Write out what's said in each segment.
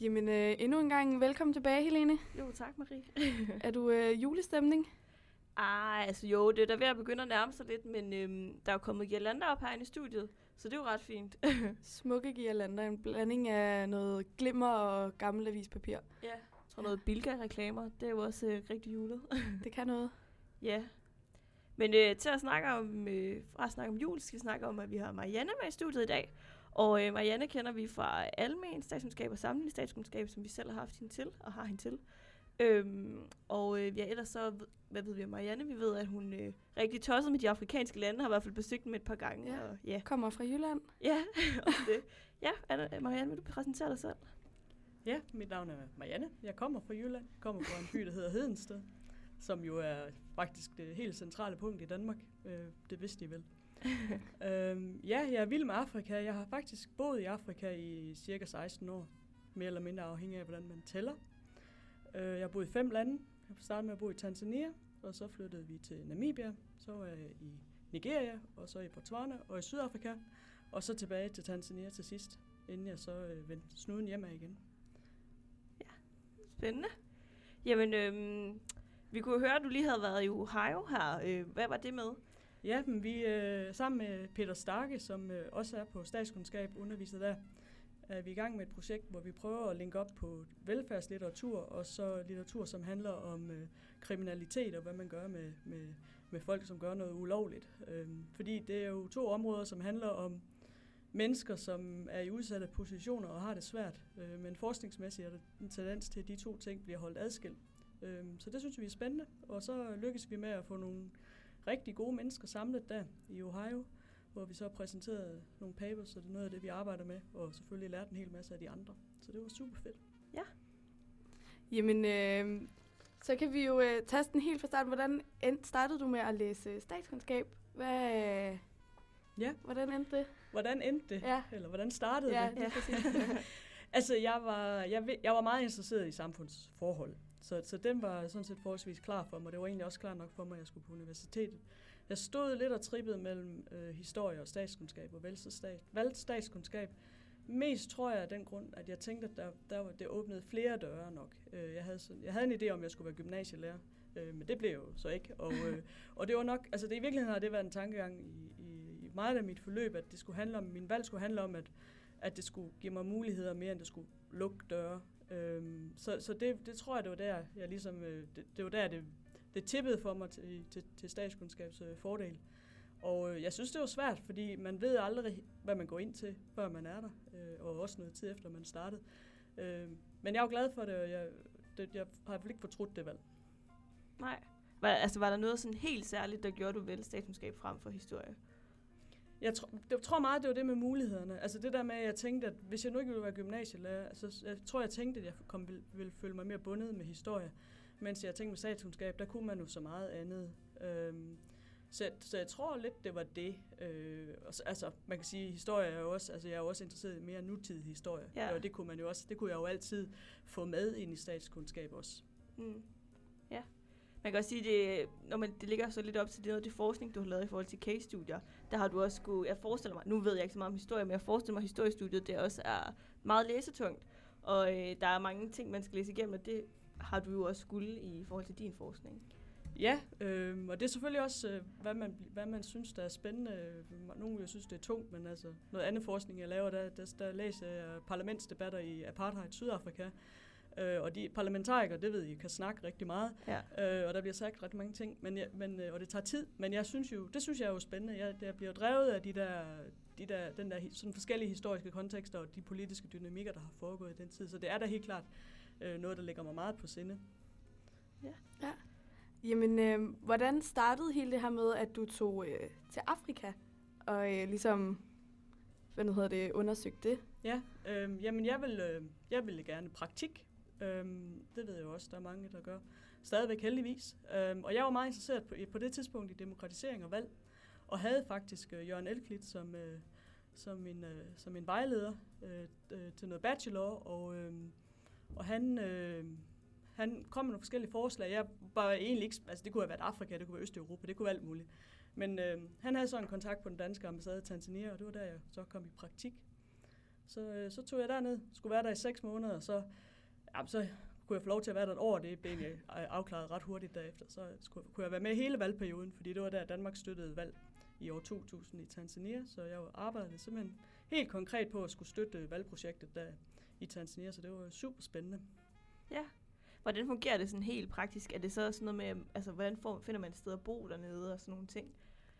Jamen, øh, endnu en gang velkommen tilbage, Helene. Jo, tak Marie. er du øh, julestemning? Ah, altså jo, det er da ved at begynde at nærme sig lidt, men øhm, der er jo kommet girlander op herinde i studiet, så det er jo ret fint. Smukke girlander, en blanding af noget glimmer og gammel avispapir. Ja, jeg tror noget Bilka-reklamer, det er jo også øh, rigtig julet. det kan noget. Ja. Men øh, til at snakke om, øh, fra at snakke om jul, skal vi snakke om, at vi har Marianne med i studiet i dag. Og øh, Marianne kender vi fra almen statskundskab og sammenlignet statskundskab, som vi selv har haft hende til og har hende til. Øhm, og øh, ja, ellers så, hvad ved vi om Marianne? Vi ved, at hun øh, rigtig tosset med de afrikanske lande, har i hvert fald besøgt dem et par gange. Ja, og, ja. kommer fra Jylland. Ja, også det. Ja, Anna, Marianne, vil du præsentere dig selv? Ja, mit navn er Marianne. Jeg kommer fra Jylland. Jeg kommer fra en by, der hedder Hedensted, som jo er faktisk det helt centrale punkt i Danmark. Øh, det vidste I vel. øhm, ja, jeg er vild med Afrika. Jeg har faktisk boet i Afrika i cirka 16 år. Mere eller mindre afhængig af, hvordan man tæller. Øh, jeg har boet i fem lande. Jeg startede med at bo i Tanzania, og så flyttede vi til Namibia. Så var jeg i Nigeria, og så i Botswana og i Sydafrika. Og så tilbage til Tanzania til sidst, inden jeg så øh, vendte snuden hjemme igen. Ja, spændende. Jamen, øhm, vi kunne høre, at du lige havde været i Ohio her. Øh, hvad var det med? Ja, men vi øh, sammen med Peter Starke, som øh, også er på statskundskab, underviser der, er vi i gang med et projekt, hvor vi prøver at linke op på velfærdslitteratur, og så litteratur, som handler om øh, kriminalitet og hvad man gør med, med, med folk, som gør noget ulovligt. Øh, fordi det er jo to områder, som handler om mennesker, som er i udsatte positioner og har det svært. Øh, men forskningsmæssigt er der en tendens til, at de to ting bliver holdt adskilt. Øh, så det synes vi er spændende, og så lykkes vi med at få nogle rigtig gode mennesker samlet der i Ohio, hvor vi så præsenterede nogle papers, så det er noget af det, vi arbejder med, og selvfølgelig lærte en hel masse af de andre. Så det var super fedt. Ja. Jamen, øh, så kan vi jo øh, tage den helt fra starten. Hvordan startede du med at læse statskundskab? Hvad, øh, ja. Hvordan endte det? Hvordan endte det? Ja. Eller hvordan startede ja, det? Ja, altså, jeg var, jeg, jeg var meget interesseret i samfundsforhold. Så, så den var sådan set forholdsvis klar for mig. Det var egentlig også klar nok for mig, at jeg skulle på universitetet. Jeg stod lidt og trippede mellem øh, historie og statskundskab og valgte, valgte statskundskab. Mest tror jeg af den grund, at jeg tænkte, at der, der var, det åbnede flere døre nok. Øh, jeg, havde, jeg havde en idé om, at jeg skulle være gymnasielærer, øh, men det blev jo så ikke. Og, øh, og det var nok, altså det i virkeligheden har det været en tankegang i, i, i meget af mit forløb, at det skulle handle om, min valg skulle handle om, at, at det skulle give mig muligheder mere, end det skulle lukke døre. Øhm, så så det, det tror jeg, det var der, jeg ligesom, øh, det, det var der, det, det tippede for mig til, til, til statskundskabs øh, fordel. Og øh, jeg synes, det var svært, fordi man ved aldrig, hvad man går ind til, før man er der, øh, og også noget tid efter, man startede. Øh, men jeg er jo glad for det, og jeg, det, jeg har ikke fortrudt det valg. Nej. Var, altså, var der noget sådan helt særligt, der gjorde, du vel statskundskab frem for historie? Jeg, tror, jeg tror meget, det var det med mulighederne. Altså det der med, at jeg tænkte, at hvis jeg nu ikke ville være gymnasielærer, så jeg tror, jeg tænkte, at jeg kom, ville, ville føle mig mere bundet med historie. Mens jeg tænkte med statskundskab, der kunne man jo så meget andet. Øhm, så, så jeg tror lidt, det var det. Øh, altså, man kan sige, historie er jo også, altså jeg er jo også interesseret i mere nutidig historie. Ja. Og det kunne man jo også, det kunne jeg jo altid få med ind i statskundskab også. Mm. Man kan også sige, det, når man, det ligger så lidt op til det, det forskning, du har lavet i forhold til case-studier, der har du også skulle, jeg forestiller mig, nu ved jeg ikke så meget om historie, men jeg forestiller mig, at historiestudiet, det også er meget læsetungt, og øh, der er mange ting, man skal læse igennem, og det har du jo også skulle i forhold til din forskning. Ja, øh, og det er selvfølgelig også, øh, hvad, man, hvad man synes, der er spændende. Nogle vil synes, det er tungt, men altså noget andet forskning, jeg laver, der, der, der læser jeg parlamentsdebatter i apartheid Sydafrika, Øh, og de parlamentarikere, det ved I, kan snakke rigtig meget, ja. øh, og der bliver sagt rigtig mange ting, men, jeg, men, øh, og det tager tid. Men jeg synes jo, det synes jeg er jo spændende. Jeg, jeg bliver drevet af de der, de der, den der sådan forskellige historiske kontekster og de politiske dynamikker, der har foregået i den tid. Så det er da helt klart øh, noget, der ligger mig meget på sinde. Ja. ja. Jamen, øh, hvordan startede hele det her med, at du tog øh, til Afrika og øh, ligesom, hvad hedder det, undersøgte det? Ja, øh, jamen jeg vil, øh, jeg ville gerne praktik Øhm, det ved jeg jo også, der er mange, der gør. Stadigvæk heldigvis. Øhm, og jeg var meget interesseret på, på det tidspunkt i demokratisering og valg, og havde faktisk øh, Jørgen Elklit som, øh, som, min, øh, som min vejleder øh, øh, til noget bachelor, og, øh, og han, øh, han kom med nogle forskellige forslag. Jeg var egentlig ikke, altså det kunne have været Afrika, det kunne være Østeuropa, det kunne være alt muligt. Men øh, han havde så en kontakt på den danske ambassade i Tanzania, og det var der, jeg så kom i praktik. Så, øh, så tog jeg derned, skulle være der i seks måneder, og så, ja, så kunne jeg få lov til at være der et år. Det blev egentlig afklaret ret hurtigt derefter. Så skulle, kunne jeg være med hele valgperioden, fordi det var der, Danmark støttede valg i år 2000 i Tanzania. Så jeg arbejdede simpelthen helt konkret på at skulle støtte valgprojektet der i Tanzania, så det var super spændende. Ja. Hvordan fungerer det sådan helt praktisk? Er det så sådan noget med, altså hvordan får, finder man et sted at bo dernede og sådan nogle ting?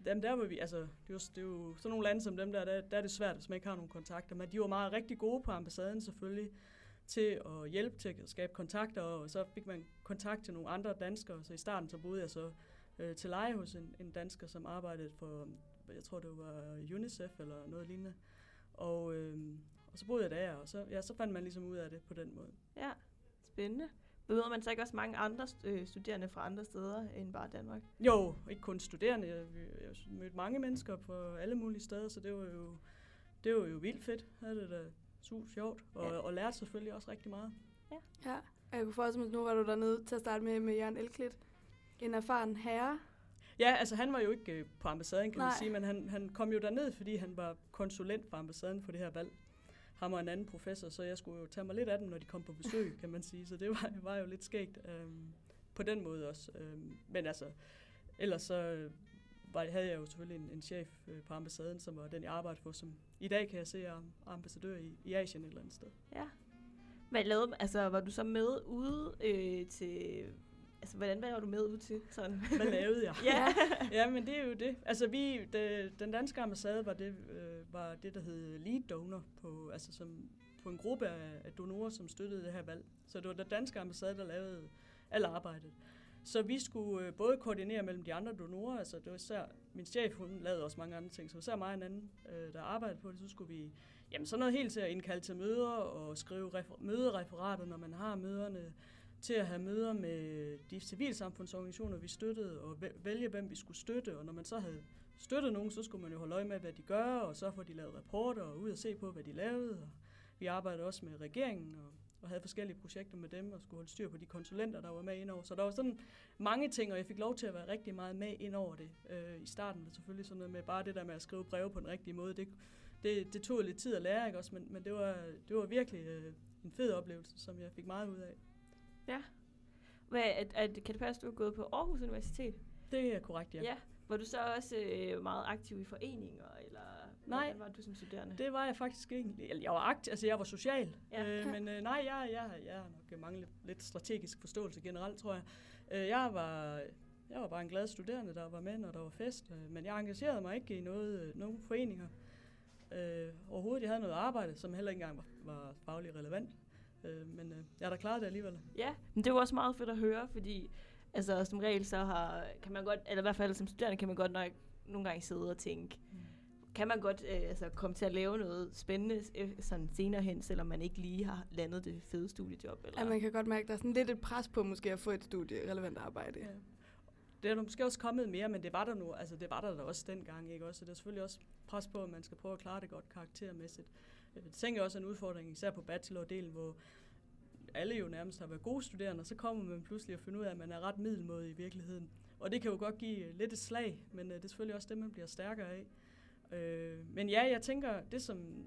Dem der, hvor vi, altså, det er, jo, det er jo sådan nogle lande som dem der, der, der er det svært, hvis man ikke har nogen kontakter. Men de var meget rigtig gode på ambassaden selvfølgelig til at hjælpe til at skabe kontakter, og så fik man kontakt til nogle andre danskere. Så i starten så boede jeg så øh, til leje hos en, en dansker, som arbejdede for, jeg tror det var UNICEF eller noget lignende. Og, øh, og så boede jeg der, og så, ja, så fandt man ligesom ud af det på den måde. Ja, spændende. Møder man så ikke også mange andre øh, studerende fra andre steder end bare Danmark? Jo, ikke kun studerende. Jeg, jeg mødte mange mennesker på alle mulige steder, så det var jo, det var jo vildt fedt. Det det da super sjovt, og, ja. og lærte selvfølgelig også rigtig meget. Ja. ja. Jeg kunne forestille mig, at nu var du dernede til at starte med, med Jørgen Elklit. En erfaren herre. Ja, altså han var jo ikke øh, på ambassaden, kan Nej. man sige, men han, han kom jo derned, fordi han var konsulent for ambassaden for det her valg ham og en anden professor, så jeg skulle jo tage mig lidt af dem, når de kom på besøg, kan man sige. Så det var, var jo lidt skægt øhm, på den måde også. Øhm, men altså, ellers så var, havde jeg jo selvfølgelig en, en chef øh, på ambassaden, som var den, jeg arbejdede for, som i dag kan jeg se er ambassadør i, i Asien et eller andet sted. Ja. Hvad lavede, altså, var du så med ude øh, til Altså, hvordan var du med ud til? Sådan? Hvad lavede jeg? ja. ja, men det er jo det. Altså, vi, det, den danske ambassade var det, øh, var det, der hed lead donor på, altså som, på en gruppe af, af donorer, som støttede det her valg. Så det var den danske ambassade, der lavede alt arbejdet. Så vi skulle øh, både koordinere mellem de andre donorer, altså det var især, min chef, hun lavede også mange andre ting, så især mig og en anden, øh, der arbejdede på det, så skulle vi, jamen sådan noget helt til at indkalde til møder og skrive refer- mødereferater, når man har møderne, til at have møder med de civilsamfundsorganisationer, vi støttede, og vælge, hvem vi skulle støtte. Og når man så havde støttet nogen, så skulle man jo holde øje med, hvad de gør, og så får de lavet rapporter og ud og se på, hvad de lavede. Og vi arbejdede også med regeringen og, og havde forskellige projekter med dem, og skulle holde styr på de konsulenter, der var med indover. Så der var sådan mange ting, og jeg fik lov til at være rigtig meget med ind over det øh, i starten. Og selvfølgelig sådan noget med bare det der med at skrive breve på den rigtige måde, det, det, det tog lidt tid at lære, ikke også? Men, men det, var, det var virkelig øh, en fed oplevelse, som jeg fik meget ud af. Ja. Hvad, at, at, kan det passe, at du har gået på Aarhus Universitet? Det er korrekt, ja. ja. Var du så også øh, meget aktiv i foreninger, eller nej, var du som studerende? det var jeg faktisk ikke. Jeg var aktiv, altså jeg var social, ja. øh, men øh, nej, jeg, jeg, jeg har nok manglet lidt strategisk forståelse generelt, tror jeg. Øh, jeg var jeg var bare en glad studerende, der var med, når der var fest, øh, men jeg engagerede mig ikke i noget, øh, nogen foreninger. Øh, overhovedet, jeg havde noget arbejde, som heller ikke engang var, var fagligt relevant. Øh, men øh, jeg har da klaret det alligevel. Ja, men det jo også meget fedt at høre, fordi altså, som regel så har, kan man godt, eller i hvert fald som studerende, kan man godt nok nogle gange sidde og tænke, mm. Kan man godt øh, altså, komme til at lave noget spændende øh, sådan senere hen, selvom man ikke lige har landet det fede studiejob? Eller? Ja, man kan godt mærke, at der er sådan lidt et pres på måske at få et studierelevant arbejde. Ja. Det er der måske også kommet mere, men det var der nu, altså det var der da også dengang, ikke også? Så der er selvfølgelig også pres på, at man skal prøve at klare det godt karaktermæssigt. Jeg tænker også en udfordring, især på bachelor-delen, hvor alle jo nærmest har været gode studerende, og så kommer man pludselig at finde ud af, at man er ret middelmådig i virkeligheden. Og det kan jo godt give lidt et slag, men øh, det er selvfølgelig også det, man bliver stærkere af. Øh, men ja, jeg tænker, det som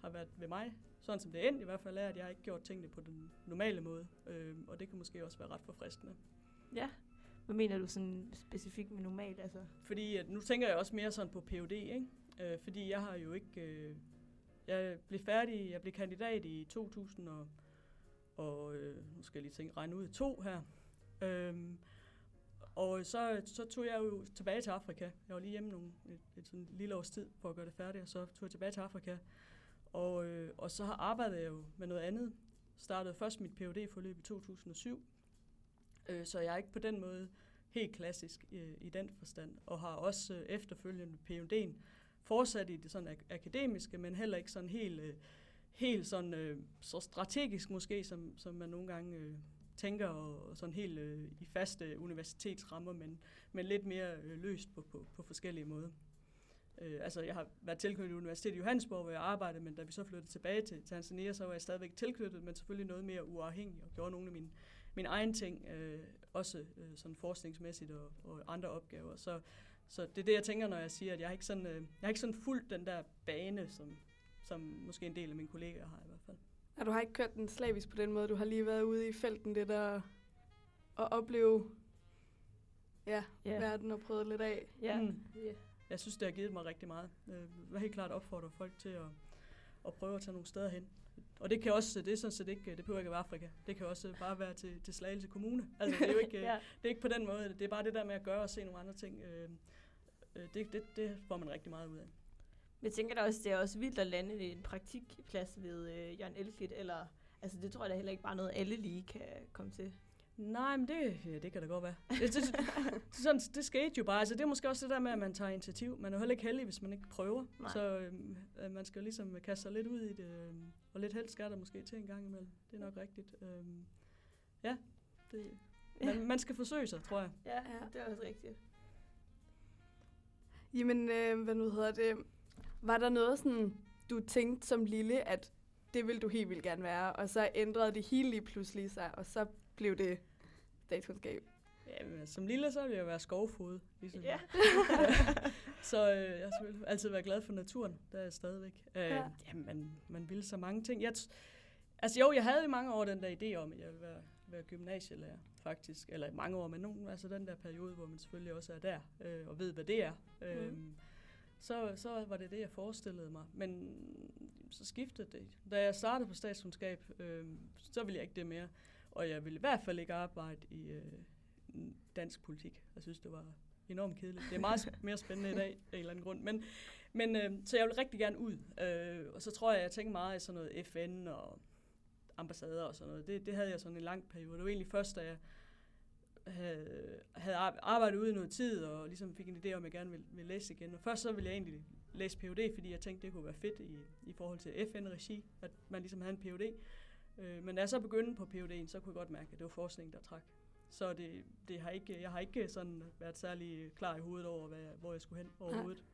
har været ved mig, sådan som det er endt i hvert fald, er, at jeg har ikke gjort tingene på den normale måde. Øh, og det kan måske også være ret forfriskende. Ja, hvad mener du sådan specifikt med normalt? Altså? Fordi at nu tænker jeg også mere sådan på PhD, ikke? Øh, fordi jeg har jo ikke... Øh, jeg blev færdig, jeg blev kandidat i 2000 og, og øh, nu skal jeg lige tænke, regne ud, to her. Øhm, og så, så tog jeg jo tilbage til Afrika. Jeg var lige hjemme nogle, et, et sådan lille års tid for at gøre det færdigt, og så tog jeg tilbage til Afrika. Og, øh, og så arbejdede jeg jo med noget andet. Startede først mit phd forløb i 2007, øh, så jeg er ikke på den måde helt klassisk øh, i den forstand, og har også øh, efterfølgende PhD'en fortsat i det sådan ak- akademiske, men heller ikke sådan helt, øh, helt sådan, øh, så strategisk måske, som, som man nogle gange øh, tænker, og, sådan helt øh, i faste universitetsrammer, men, men lidt mere øh, løst på, på, på forskellige måder. Øh, altså, jeg har været tilknyttet Universitetet i Johannesborg, hvor jeg arbejdede, men da vi så flyttede tilbage til Tanzania, så var jeg stadigvæk tilknyttet, men selvfølgelig noget mere uafhængig, og gjorde nogle af mine, mine egne ting, øh, også øh, sådan forskningsmæssigt og, og andre opgaver. Så, så det er det, jeg tænker, når jeg siger, at jeg har ikke sådan, øh, jeg har ikke sådan fuldt den der bane, som, som måske en del af mine kollegaer har i hvert fald. Og du har ikke kørt den slavisk på den måde. Du har lige været ude i felten lidt og, og opleve ja, yeah. verden og prøvet lidt af. Ja. Mm. ja. Jeg synes, det har givet mig rigtig meget. Jeg vil helt klart opfordre folk til at, at prøve at tage nogle steder hen. Og det kan også, det er sådan set ikke, det behøver ikke at være Afrika. Det kan også bare være til, til Slagelse Kommune. Altså, det er jo ikke, ja. det er ikke på den måde. Det er bare det der med at gøre og se nogle andre ting. Øh, øh, det, det, det får man rigtig meget ud af. Men jeg tænker da også, det er også vildt at lande i en praktikplads ved øh, Jørgen Elklit, eller altså det tror jeg da heller ikke bare noget, alle lige kan komme til. Nej, men det, ja, det kan da godt være. Det, det, det, sådan, det skete jo bare. Altså, det er måske også det der med, at man tager initiativ. Man er jo heller ikke heldig, hvis man ikke prøver. Nej. Så øhm, øh, man skal jo ligesom kaste sig lidt ud i det. øhm, Og lidt helst skal der måske til en gang imellem. Det er nok rigtigt. Øhm, Ja, det, man, man skal forsøge sig, tror jeg. Ja, Ja. det er også rigtigt. Jamen, øh, hvad nu hedder det? Var der noget sådan, du tænkte som lille, at det ville du helt vildt gerne være, og så ændrede det hele lige pludselig sig, og så blev det statskundskab? Jamen, som lille, så ville jeg være skovfod. Ligesom. Ja. så øh, jeg har altid været glad for naturen. Der er jeg stadigvæk. Øh, Ja. ja. Jamen, man, man ville så mange ting. Jeg altså jo, jeg havde i mange år den der idé om, at jeg ville være, være gymnasielærer, faktisk. Eller i mange år, men nogen, altså den der periode, hvor man selvfølgelig også er der, øh, og ved, hvad det er. Øh, så, så var det det, jeg forestillede mig. Men så skiftede det. Da jeg startede på statskundskab, øh, så ville jeg ikke det mere. Og jeg ville i hvert fald ikke arbejde i øh, dansk politik. Jeg synes, det var enormt kedeligt. Det er meget mere spændende i dag, af en eller anden grund. Men, men øh, så jeg vil rigtig gerne ud. Øh, og så tror jeg, jeg tænker meget i sådan noget FN og ambassader og sådan noget. Det, det havde jeg sådan en lang periode. Det var egentlig først, da jeg havde, havde ar- arbejdet ude i noget tid, og ligesom fik en idé om, at jeg gerne ville, ville læse igen. Og først så ville jeg egentlig læse Ph.D., fordi jeg tænkte, det kunne være fedt i, i forhold til FN-regi, at man ligesom havde en Ph.D. Øh, men da jeg så begyndte på Ph.D.'en, så kunne jeg godt mærke, at det var forskning, der trak. Så det, det har ikke, jeg har ikke sådan været særlig klar i hovedet over, hvad, hvor jeg skulle hen overhovedet.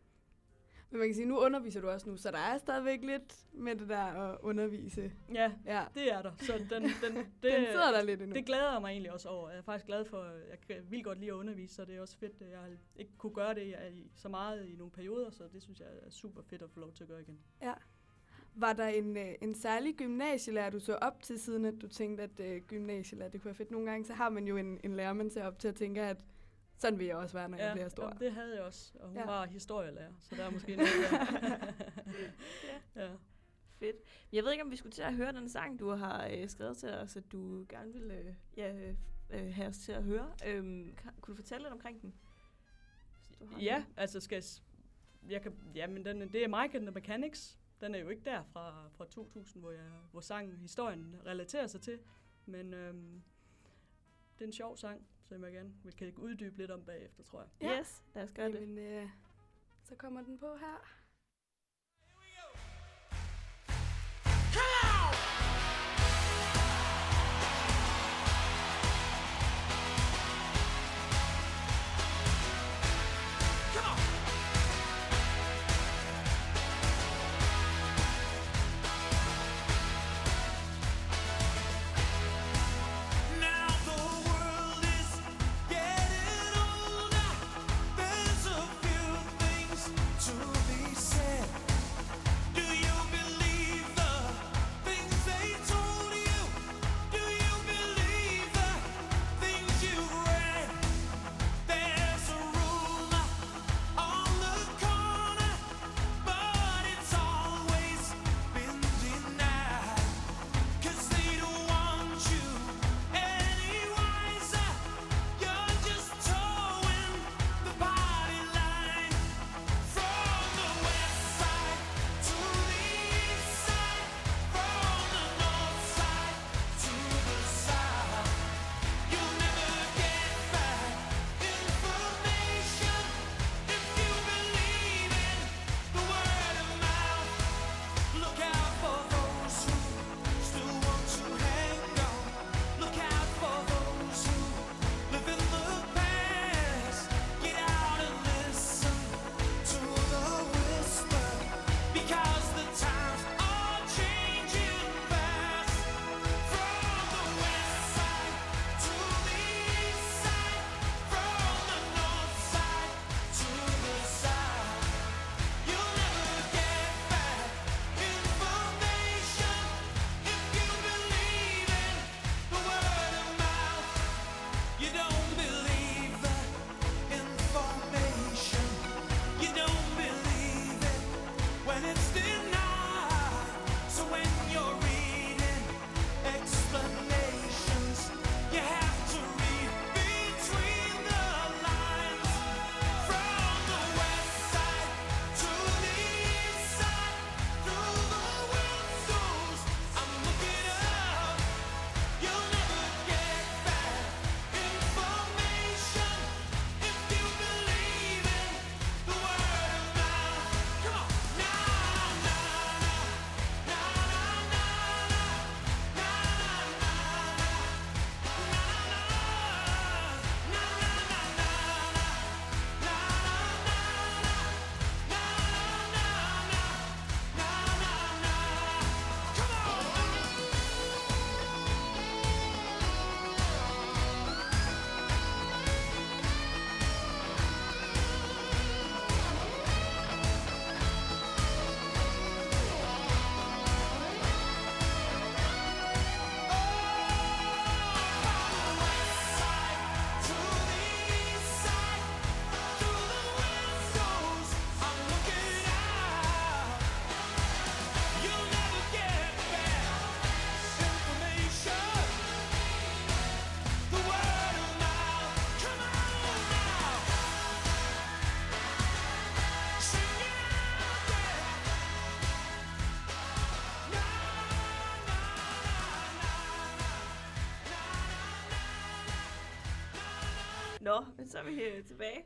Men man kan sige, nu underviser du også nu, så der er stadigvæk lidt med det der at undervise. Ja, Ja, det er der. Så den, den, det, den sidder der lidt endnu. Det glæder jeg mig egentlig også over. Jeg er faktisk glad for, jeg vil godt lide at undervise, så det er også fedt. Jeg har ikke kunne gøre det i, så meget i nogle perioder, så det synes jeg er super fedt at få lov til at gøre igen. Var der en, øh, en særlig gymnasielærer, du så op til, siden at du tænkte, at øh, gymnasielærer, det kunne være fedt? Nogle gange, så har man jo en, en lærer, man ser op til at tænke, at sådan vil jeg også være, når jeg bliver stor. jamen, det havde jeg også, og hun Ja. ja. var historielærer, så der er måske noget der. ja. Fedt. Jeg ved ikke, om vi skulle til at høre den sang, du har øh, skrevet til os, at du gerne vil øh, ja, øh, øh, have os til at høre. Øhm, kan, kunne du fortælle lidt omkring den? Ja, den. altså skal jeg, jeg kan, ja, men den, det er Mike and the Mechanics. Den er jo ikke der fra, fra 2000, hvor, jeg, hvor sangen, historien relaterer sig til. Men øhm, det er en sjov sang, som jeg gerne vil kan uddybe lidt om bagefter, tror jeg. Ja. Yes, lad os gøre det. Jamen, øh, så kommer den på her. Nå, men så er vi øh, tilbage.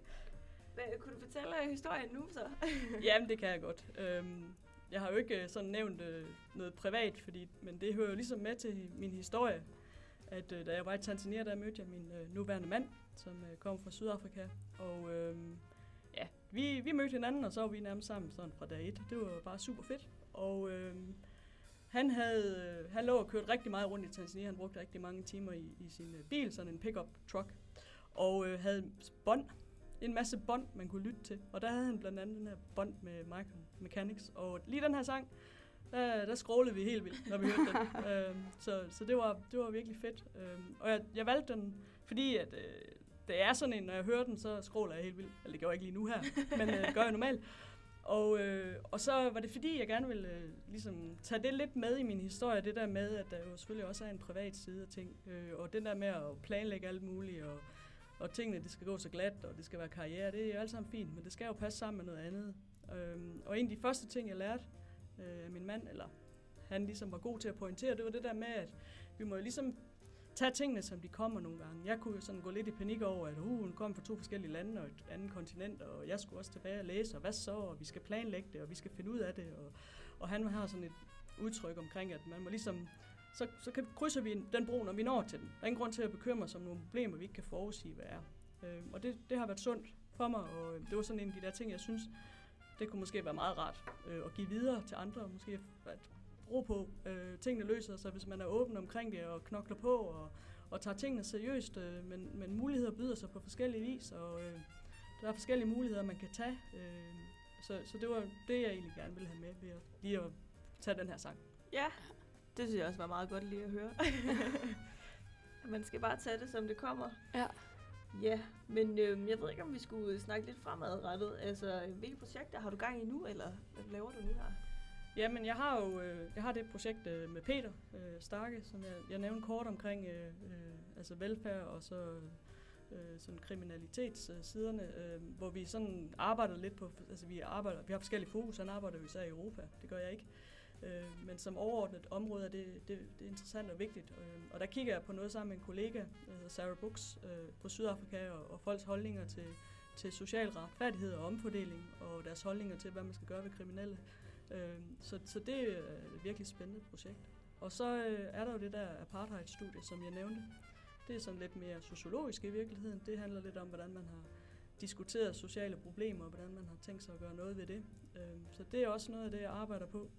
Hvad, kunne du fortælle øh, historien nu så? Jamen, det kan jeg godt. Øhm, jeg har jo ikke øh, sådan nævnt øh, noget privat, fordi, men det hører jo ligesom med til min historie, at øh, da jeg var i Tanzania, der mødte jeg min øh, nuværende mand, som øh, kom fra Sydafrika. Og øh, ja, vi, vi mødte hinanden, og så var vi nærmest sammen sådan fra dag et. Det var bare super fedt. Og øh, han, havde, øh, han lå og kørte rigtig meget rundt i Tanzania. Han brugte rigtig mange timer i, i sin øh, bil, sådan en pickup truck. Og øh, havde bånd, en masse bånd, man kunne lytte til. Og der havde han blandt andet den her bånd med Michael Mechanics. Og lige den her sang, der, der scrollede vi helt vildt, når vi hørte den. øhm, så så det, var, det var virkelig fedt. Øhm, og jeg, jeg valgte den, fordi at, øh, det er sådan en, når jeg hører den, så scroller jeg helt vildt. Eller det gør jeg ikke lige nu her, men øh, gør jeg normalt. Og, øh, og så var det fordi, jeg gerne ville øh, ligesom, tage det lidt med i min historie, det der med, at der jo selvfølgelig også er en privat side af ting. Øh, og den der med at planlægge alt muligt, og, og tingene, det skal gå så glat, og det skal være karriere, det er jo alt sammen fint, men det skal jo passe sammen med noget andet. Øhm, og en af de første ting, jeg lærte øh, af min mand, eller han ligesom var god til at pointere, det var det der med, at vi må jo ligesom tage tingene, som de kommer nogle gange. Jeg kunne jo sådan gå lidt i panik over, at uh, hun kom fra to forskellige lande og et andet kontinent, og jeg skulle også tilbage og læse, og hvad så, og vi skal planlægge det, og vi skal finde ud af det. Og, og han har sådan et udtryk omkring, at man må ligesom, så, så kan, krydser vi den bro, når vi når til den. Der er ingen grund til at bekymre sig om nogle problemer, vi ikke kan forudsige, hvad er. Øh, og det, det har været sundt for mig, og øh, det var sådan en af de der ting, jeg synes, det kunne måske være meget rart øh, at give videre til andre, måske at ro på. Øh, tingene løser sig, hvis man er åben omkring det og knokler på og, og tager tingene seriøst, øh, men, men muligheder byder sig på forskellige vis, og øh, der er forskellige muligheder, man kan tage. Øh, så, så det var det, jeg egentlig gerne ville have med ved at, lige at tage den her sang. Ja, det synes jeg også var meget godt lige at høre. Man skal bare tage det, som det kommer. Ja. Ja, men øhm, jeg ved ikke, om vi skulle snakke lidt fremadrettet. Altså, hvilke projekter har du gang i nu, eller hvad laver du nu her? Jamen, jeg har jo øh, jeg har det projekt øh, med Peter øh, Starke, som jeg, jeg nævnte kort omkring øh, øh, altså velfærd og så øh, sådan kriminalitetssiderne, øh, hvor vi sådan arbejder lidt på, altså vi arbejder, vi har forskellige fokus, han arbejder jo især i Europa, det gør jeg ikke. Øh, men som overordnet område er det, det, det er interessant og vigtigt. Øh, og der kigger jeg på noget sammen med en kollega, der hedder Sarah Brooks, øh, på Sydafrika og, og folks holdninger til, til social retfærdighed og omfordeling, og deres holdninger til, hvad man skal gøre ved kriminelle. Øh, så, så det er et virkelig spændende projekt. Og så øh, er der jo det der apartheid-studie, som jeg nævnte. Det er sådan lidt mere sociologisk i virkeligheden. Det handler lidt om, hvordan man har diskuteret sociale problemer, og hvordan man har tænkt sig at gøre noget ved det. Øh, så det er også noget af det, jeg arbejder på.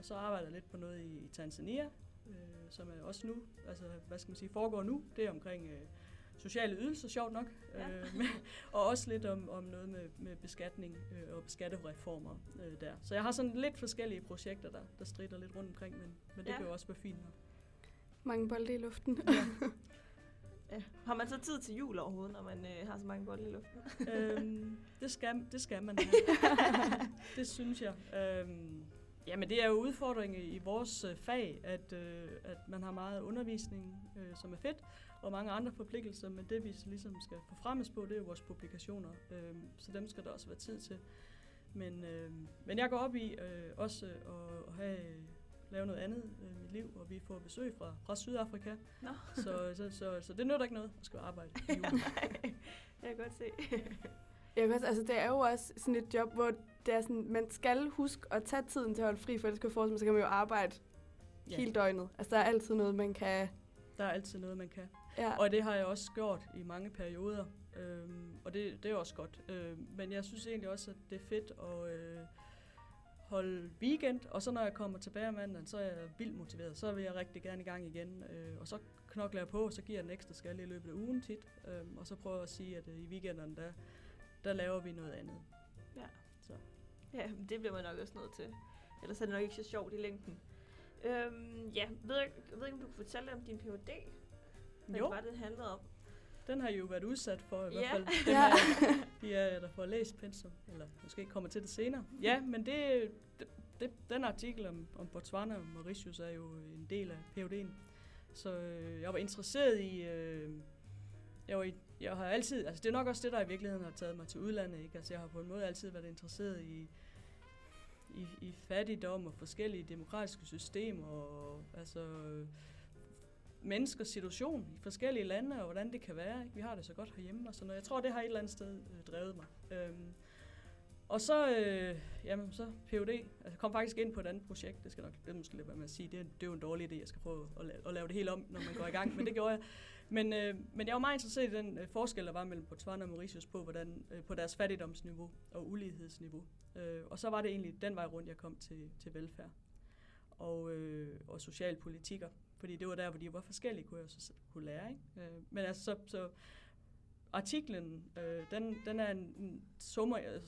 Og så arbejder jeg lidt på noget i, i Tanzania, øh, som er også nu, altså hvad skal man sige, foregår nu. Det er omkring øh, sociale ydelser, sjovt nok. Ja. Øh, men, og også lidt om, om noget med, med beskatning øh, og skattereformer øh, der. Så jeg har sådan lidt forskellige projekter, der, der strider lidt rundt omkring, men, men det Ja. kan jo også være fint nok. Mange bolde i luften. Ja. Har man så tid til jul overhovedet, når man øh, har så mange bolde i luften? øhm, det, skal, det skal man have. det synes jeg. Øhm, jamen, det er jo udfordringen i vores øh, fag, at, øh, at man har meget undervisning, øh, som er fedt, og mange andre forpligtelser, men det vi ligesom skal forfremmes på, det er jo vores publikationer, øhm, så dem skal der også være tid til. Men, øh, men jeg går op i øh, også øh, at, at have, lave noget andet øh, i mit liv, og vi får besøg fra, fra Sydafrika, Nå. så, så, så, så det nytter ikke noget at skal arbejde i julen. Nej, jeg kan godt se. Jeg kan også, altså, det er jo også sådan et job, hvor det er sådan, man skal huske at tage tiden til at holde fri, for ellers kan forestille mig, så kan man jo arbejde Ja. hele døgnet. Altså, der er altid noget, man kan... Der er altid noget, man kan. Ja, Og det har jeg også gjort i mange perioder, øhm, og det, det er også godt. Øhm, men jeg synes egentlig også, at det er fedt at øh, holde weekend, og så når jeg kommer tilbage om mandagen, så er jeg vildt motiveret. Så vil jeg rigtig gerne i gang igen, øh, og så knokler jeg på, og så giver jeg den ekstra skal i løbet af ugen tit. Øhm, og så prøver jeg at sige, at øh, i weekenderne, der, der laver vi noget andet. Ja. Så. Ja, men det bliver man nok også nødt til. Ellers er det nok ikke så sjovt i længden. Øhm, ja, ved jeg, jeg ved ikke, om du kunne fortælle om din Ph.D. Hvad Jo. det var, det handlede om. Den har I jo været udsat for, i Ja. hvert fald dem Ja. af de er, der får læst pensum, eller måske kommer til det senere. Ja, men det, det, det den artikel om, om Botswana og Mauritius er jo en del af PhD'en. Så øh, jeg var interesseret i, øh, jeg, var i, jeg har altid, altså det er nok også det, der i virkeligheden har taget mig til udlandet, ikke? Altså jeg har på en måde altid været interesseret i, i, i fattigdom og forskellige demokratiske systemer, og altså menneskers situation i forskellige lande, og hvordan det kan være. Ikke? Vi har det så godt herhjemme og sådan noget. Jeg tror, det har et eller andet sted øh, drevet mig. Øhm, og så, øh, jamen, så PUD. Altså, jeg kom faktisk ind på et andet projekt. Det skal nok det måske lidt være med at sige. Det, er- det er jo en dårlig idé, jeg skal prøve at, la- at lave det helt om, når man går i gang. Men det gjorde jeg. Men, øh, men jeg var meget interesseret i den øh, forskel, der var mellem Botswana og Mauritius på, hvordan, øh, på deres fattigdomsniveau og ulighedsniveau. Øh, og så var det egentlig den vej rundt, jeg kom til, til velfærd og, øh, og socialpolitikker. Fordi det var der, hvor de var forskellige, kunne jeg så kunne lære. Ikke? Øh, men altså, så, så artiklen, øh, den, den er en, en summer, øh,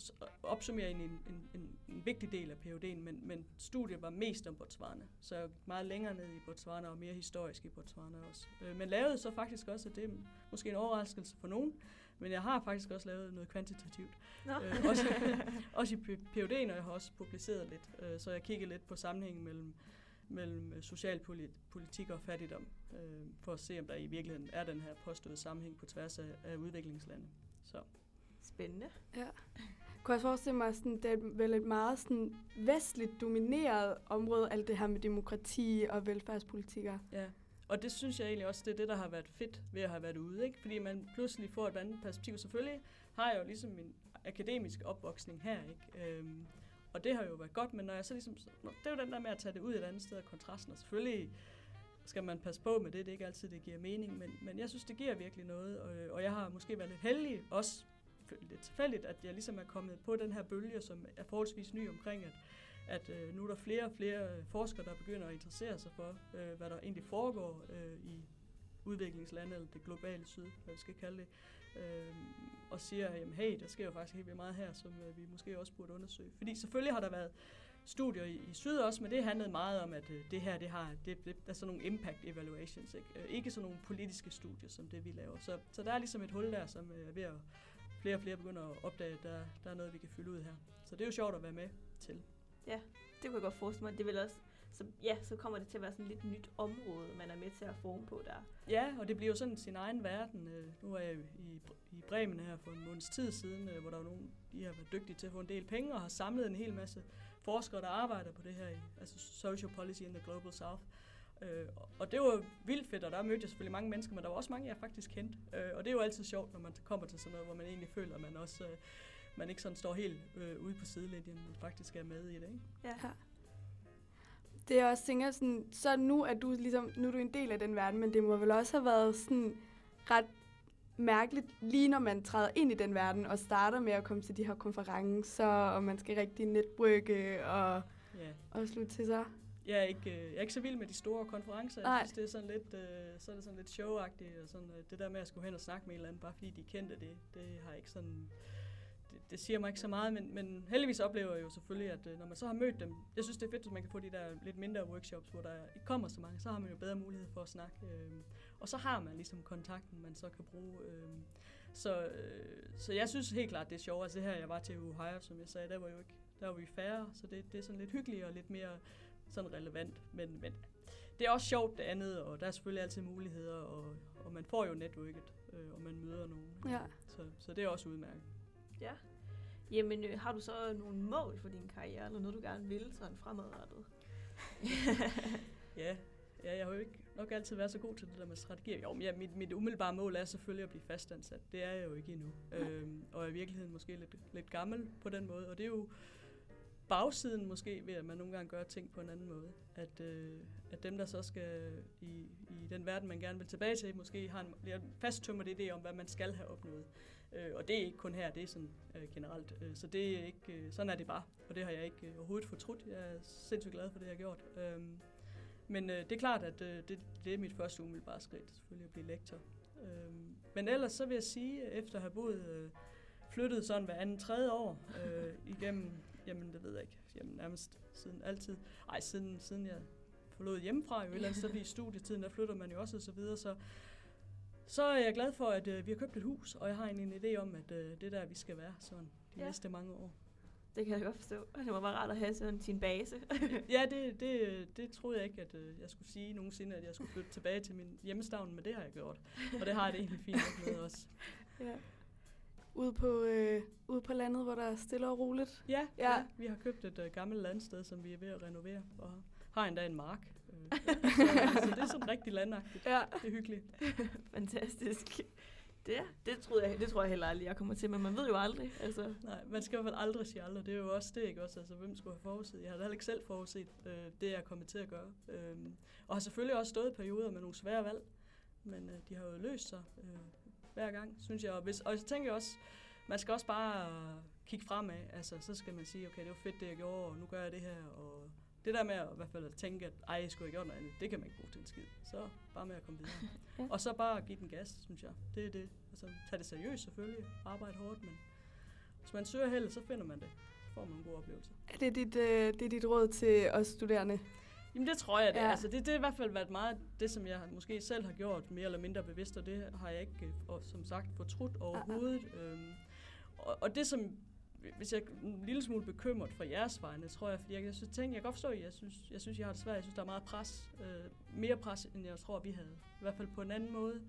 opsummerer en, en, en, en, vigtig del af PhD'en, men, men studiet var mest om Botswana. Så jeg gik meget længere ned i Botswana og mere historisk i Botswana også. Øh, men lavede så faktisk også, og det er måske en overraskelse for nogen, men jeg har faktisk også lavet noget kvantitativt. Nå. Øh, også, også i P- PhD'en, og jeg har også publiceret lidt. Øh, så jeg kiggede lidt på sammenhængen mellem, mellem øh, socialpolitik og fattigdom, øh, for at se, om der i virkeligheden er den her påståede sammenhæng på tværs af, af udviklingslande. Så Spændende. Ja. Kunne jeg også forestille mig, sådan, det er vel et meget sådan, vestligt domineret område, alt det her med demokrati og velfærdspolitikker. Ja, og det synes jeg egentlig også, det er det, der har været fedt ved at have været ude. Ikke? Fordi man pludselig får et andet perspektiv. Selvfølgelig har jeg jo ligesom min akademisk opvoksning her, ikke? Øhm, og det har jo været godt, men når jeg så ligesom... Det er jo den der med at tage det ud et andet sted af kontrasten, og selvfølgelig skal man passe på med det, det er ikke altid, det giver mening, men, men jeg synes, det giver virkelig noget, og, og jeg har måske været lidt heldig, også lidt tilfældigt, at jeg ligesom er kommet på den her bølge, som er forholdsvis ny omkring, at at øh, nu er der flere og flere øh, forskere, der begynder at interessere sig for, øh, hvad der egentlig foregår øh, i udviklingslande, eller det globale syd, hvad vi skal kalde det, øh, og siger, jamen hey, der sker jo faktisk helt vildt meget her, som øh, vi måske også burde undersøge. Fordi selvfølgelig har der været studier i, i syd også, men det handlede meget om, at øh, det her, det har, det, det, der er sådan nogle impact evaluations, ikke? Øh, ikke sådan nogle politiske studier, som det vi laver. Så, så der er ligesom et hul der, som øh, er ved at flere og flere begynder at opdage, at der, der er noget, vi kan fylde ud her. Så det er jo sjovt at være med til. Det kunne jeg godt forestille mig. Det vil også, så, ja, så kommer det til at være sådan et lidt nyt område, man er med til at forme på der. Ja, og det bliver jo sådan sin egen verden. Øh, Nu er jeg i, i Bremen her for en måneds tid siden, øh, hvor der var nogen, de har været dygtige til at få en del penge, og har samlet en hel masse forskere, der arbejder på det her, i, altså Social Policy in the Global South. Øh, og- det var vildt fedt, og der mødte jeg selvfølgelig mange mennesker, men der var også mange, jeg faktisk kendte. Øh, Og det er jo altid sjovt, når man kommer til sådan noget, hvor man egentlig føler, at man også øh, man ikke sådan står helt øh, ude på sidelinjen, men faktisk er med i det. Ikke? Ja. Ja. Det er også tænker sådan, så nu er du ligesom, nu er du en del af den verden, men det må vel også have været sådan ret mærkeligt, lige når man træder ind i den verden og starter med at komme til de her konferencer, og man skal rigtig netbrygge og, Ja. og slutte til sig. Jeg er ikke, øh, jeg er ikke så vild med de store konferencer. Jeg synes, det er sådan lidt, øh, så er det sådan lidt showagtigt, og sådan, øh, det der med at skulle hen og snakke med en eller anden, bare fordi de kendte det, det har ikke sådan, det, det siger mig ikke så meget, men, men heldigvis oplever jeg jo selvfølgelig, at øh, når man så har mødt dem, jeg synes det er fedt, at man kan få de der lidt mindre workshops, hvor der ikke kommer så mange, så har man jo bedre mulighed for at snakke, øh, og så har man ligesom kontakten, man så kan bruge. Øh, så, øh, så jeg synes helt klart, det er sjovt. Altså det her, jeg var til Ohio, som jeg sagde, der var jo ikke, der var vi færre, så det, det er sådan lidt hyggeligt og lidt mere sådan relevant. Men, men det er også sjovt det andet, og der er selvfølgelig altid muligheder, og, og man får jo netværket, øh, og man møder nogen. Ja. Så, så det er også udmærket. ja. Jamen, øh, har du så nogle mål for din karriere, eller noget, du gerne vil sådan fremadrettet? Ja, ja, jeg har jo ikke nok altid været så god til det der med strategier. Jo, men ja, mit, mit umiddelbare mål er selvfølgelig at blive fastansat. Det er jeg jo ikke endnu. Øhm, og er i virkeligheden måske lidt, lidt gammel på den måde. Og det er jo bagsiden måske ved, at man nogle gange gør ting på en anden måde. At, øh, at dem, der så skal i, i den verden, man gerne vil tilbage til, måske har en lidt fasttømret idé om, hvad man skal have opnået. Øh, og det er ikke kun her, det er sådan øh, generelt. Øh, så det er ikke, øh, sådan er det bare, og det har jeg ikke øh, overhovedet fortrudt. Jeg er sindssygt glad for det, jeg har gjort. Øh, men øh, det er klart, at øh, det, det er mit første umiddelbare skridt, selvfølgelig at blive lektor. Øh, men ellers så vil jeg sige, efter at have boet, øh, flyttet sådan hver anden tredje år øh, igennem, jamen det ved jeg ikke, jamen nærmest siden altid. Ej, siden, siden jeg forlod hjemmefra jo et eller andet sted, i studietiden, der flytter man jo også og så videre, så så er jeg glad for, at øh, vi har købt et hus, og jeg har egentlig en idé om, at øh, det er der, vi skal være sådan de Ja. næste mange år. Det kan jeg godt forstå. Det var bare rart at have sådan sin base. Ja, det, det, det troede jeg ikke, at øh, jeg skulle sige nogensinde, at jeg skulle flytte tilbage til min hjemmestavn, men det har jeg gjort. Og det har jeg det egentlig fint med også. Ja. Ude på, øh, ude på landet, hvor der er stille og roligt. Ja, Ja. ja. vi har købt et øh, gammelt landsted, som vi er ved at renovere, og har endda en mark Øh, så, så det er sådan rigtig landagtigt. Ja. Det er hyggeligt. Fantastisk. Det, det, troede jeg, det tror jeg heller aldrig, jeg kommer til, men man ved jo aldrig. Altså, Nej, man skal i hvert fald aldrig sige aldrig. Det er jo også det, ikke også? Altså, hvem skulle have forudset? Jeg har da heller ikke selv forudset øh, det, jeg er kommet til at gøre. Øh, og har selvfølgelig også stået i perioder med nogle svære valg, men øh, de har jo løst sig øh, hver gang, synes jeg. Og, hvis, og så tænker jeg også, man skal også bare kigge fremad. Altså, så skal man sige, okay, det var fedt, det jeg gjorde, og nu gør jeg det her. Og det der med at, i hvert fald at tænke, at ej, jeg skulle have gjort noget andet, det kan man ikke bruge til en skid. Så bare med at komme videre. Ja. Og så bare give den gas, synes jeg. Det er det. Altså, tag det seriøst selvfølgelig. Arbejde hårdt, men hvis man søger held, så finder man det. Så får man en god oplevelse. Er det dit, øh, det er dit råd til os studerende? Jamen det tror jeg, det, Ja. ja. altså, det, det har i hvert fald været meget det, som jeg måske selv har gjort mere eller mindre bevidst, og det har jeg ikke, øh, og, som sagt, fortrudt overhovedet. Øhm, og, og det, som hvis jeg er en lille smule bekymret for jeres vegne, tror jeg, fordi jeg, jeg synes, ting, jeg kan godt forstå, at jeg synes, jeg synes, jeg har det svært. Jeg synes, der er meget pres. Øh, mere pres, end jeg tror, vi havde. I hvert fald på en anden måde.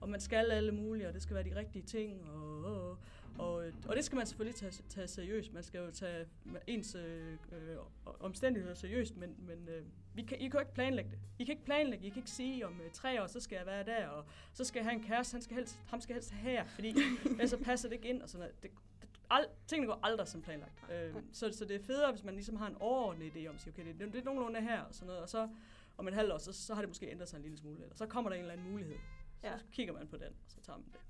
Og man skal alle mulige, og det skal være de rigtige ting. Og, og, og, og det skal man selvfølgelig tage, tage seriøst. Man skal jo tage ens øh, øh, omstændigheder seriøst, men, men øh, vi kan, I kan jo ikke planlægge det. I kan ikke planlægge, I kan ikke sige, om øh, tre år, så skal jeg være der, og så skal jeg have en kæreste, han skal helst, ham skal helst her, fordi ellers så passer det ikke ind, og sådan noget. Det, det, ald, tingene går aldrig som planlagt. Øh, så, så det er federe, hvis man ligesom har en overordnet idé om, at sige, okay, det, det er nogenlunde her, og sådan noget, og så om en halv år, så, så har det måske ændret sig en lille smule, eller så kommer der en eller anden mulighed. Så Ja. kigger man på den, og så tager man det.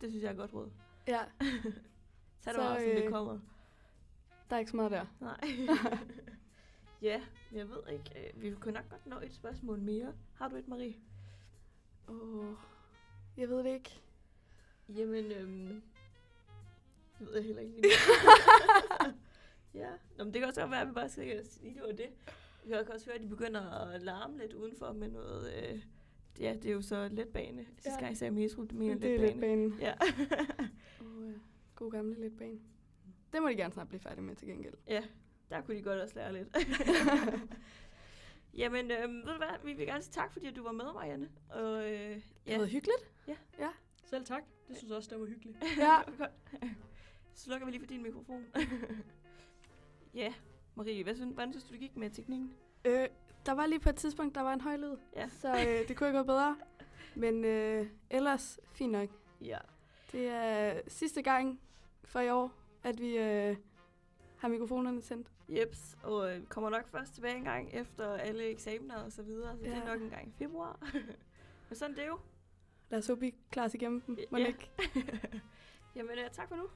det synes jeg er godt råd. Ja, Så er det Så, bare, som det øh, kommer. der er ikke så meget der. Nej. ja, jeg ved ikke. øh, Vi kunne nok godt nå et spørgsmål mere. Har du et, Marie? Åh, jeg ved det ikke. Jamen, øhm, det ved jeg heller ikke lige ja, Nå, men det kan også være, at vi bare skal sige, det var det. Vi kan også høre, at de begynder at larme lidt udenfor med noget... Øh, ja, det er jo så letbane. Sidste Ja. gang jeg sagde metro, det mener det er letbane. Ja. Ja. God gamle letbane. Det må de gerne snart blive færdige med til gengæld. ja, der kunne de godt også lære lidt. Jamen, øhm, ved du hvad, vi vil gerne sige tak, fordi at du var med, Marianne. Og, øh, Det ja. har været hyggeligt. Selv tak. Det synes jeg også, det var hyggeligt. Ja. Så slukker vi lige for din mikrofon. ja, Marie, hvad synes, hvordan synes du, det gik med teknikken? Øh, der var lige på et tidspunkt, der var en høj lyd. Ja. Så øh, det kunne ikke gå bedre. Men øh, ellers fint nok. Ja. Det er sidste gang for i år, at vi øh, har mikrofonerne tændt. Jeps, og øh, kommer nok først tilbage en gang efter alle eksamener og så videre, så ja. det er Ja. nok en gang i februar. Men sådan det er jo. Lad os håbe, vi klarer os igennem dem. Ja. ikke? Jamen, øh, tak for nu.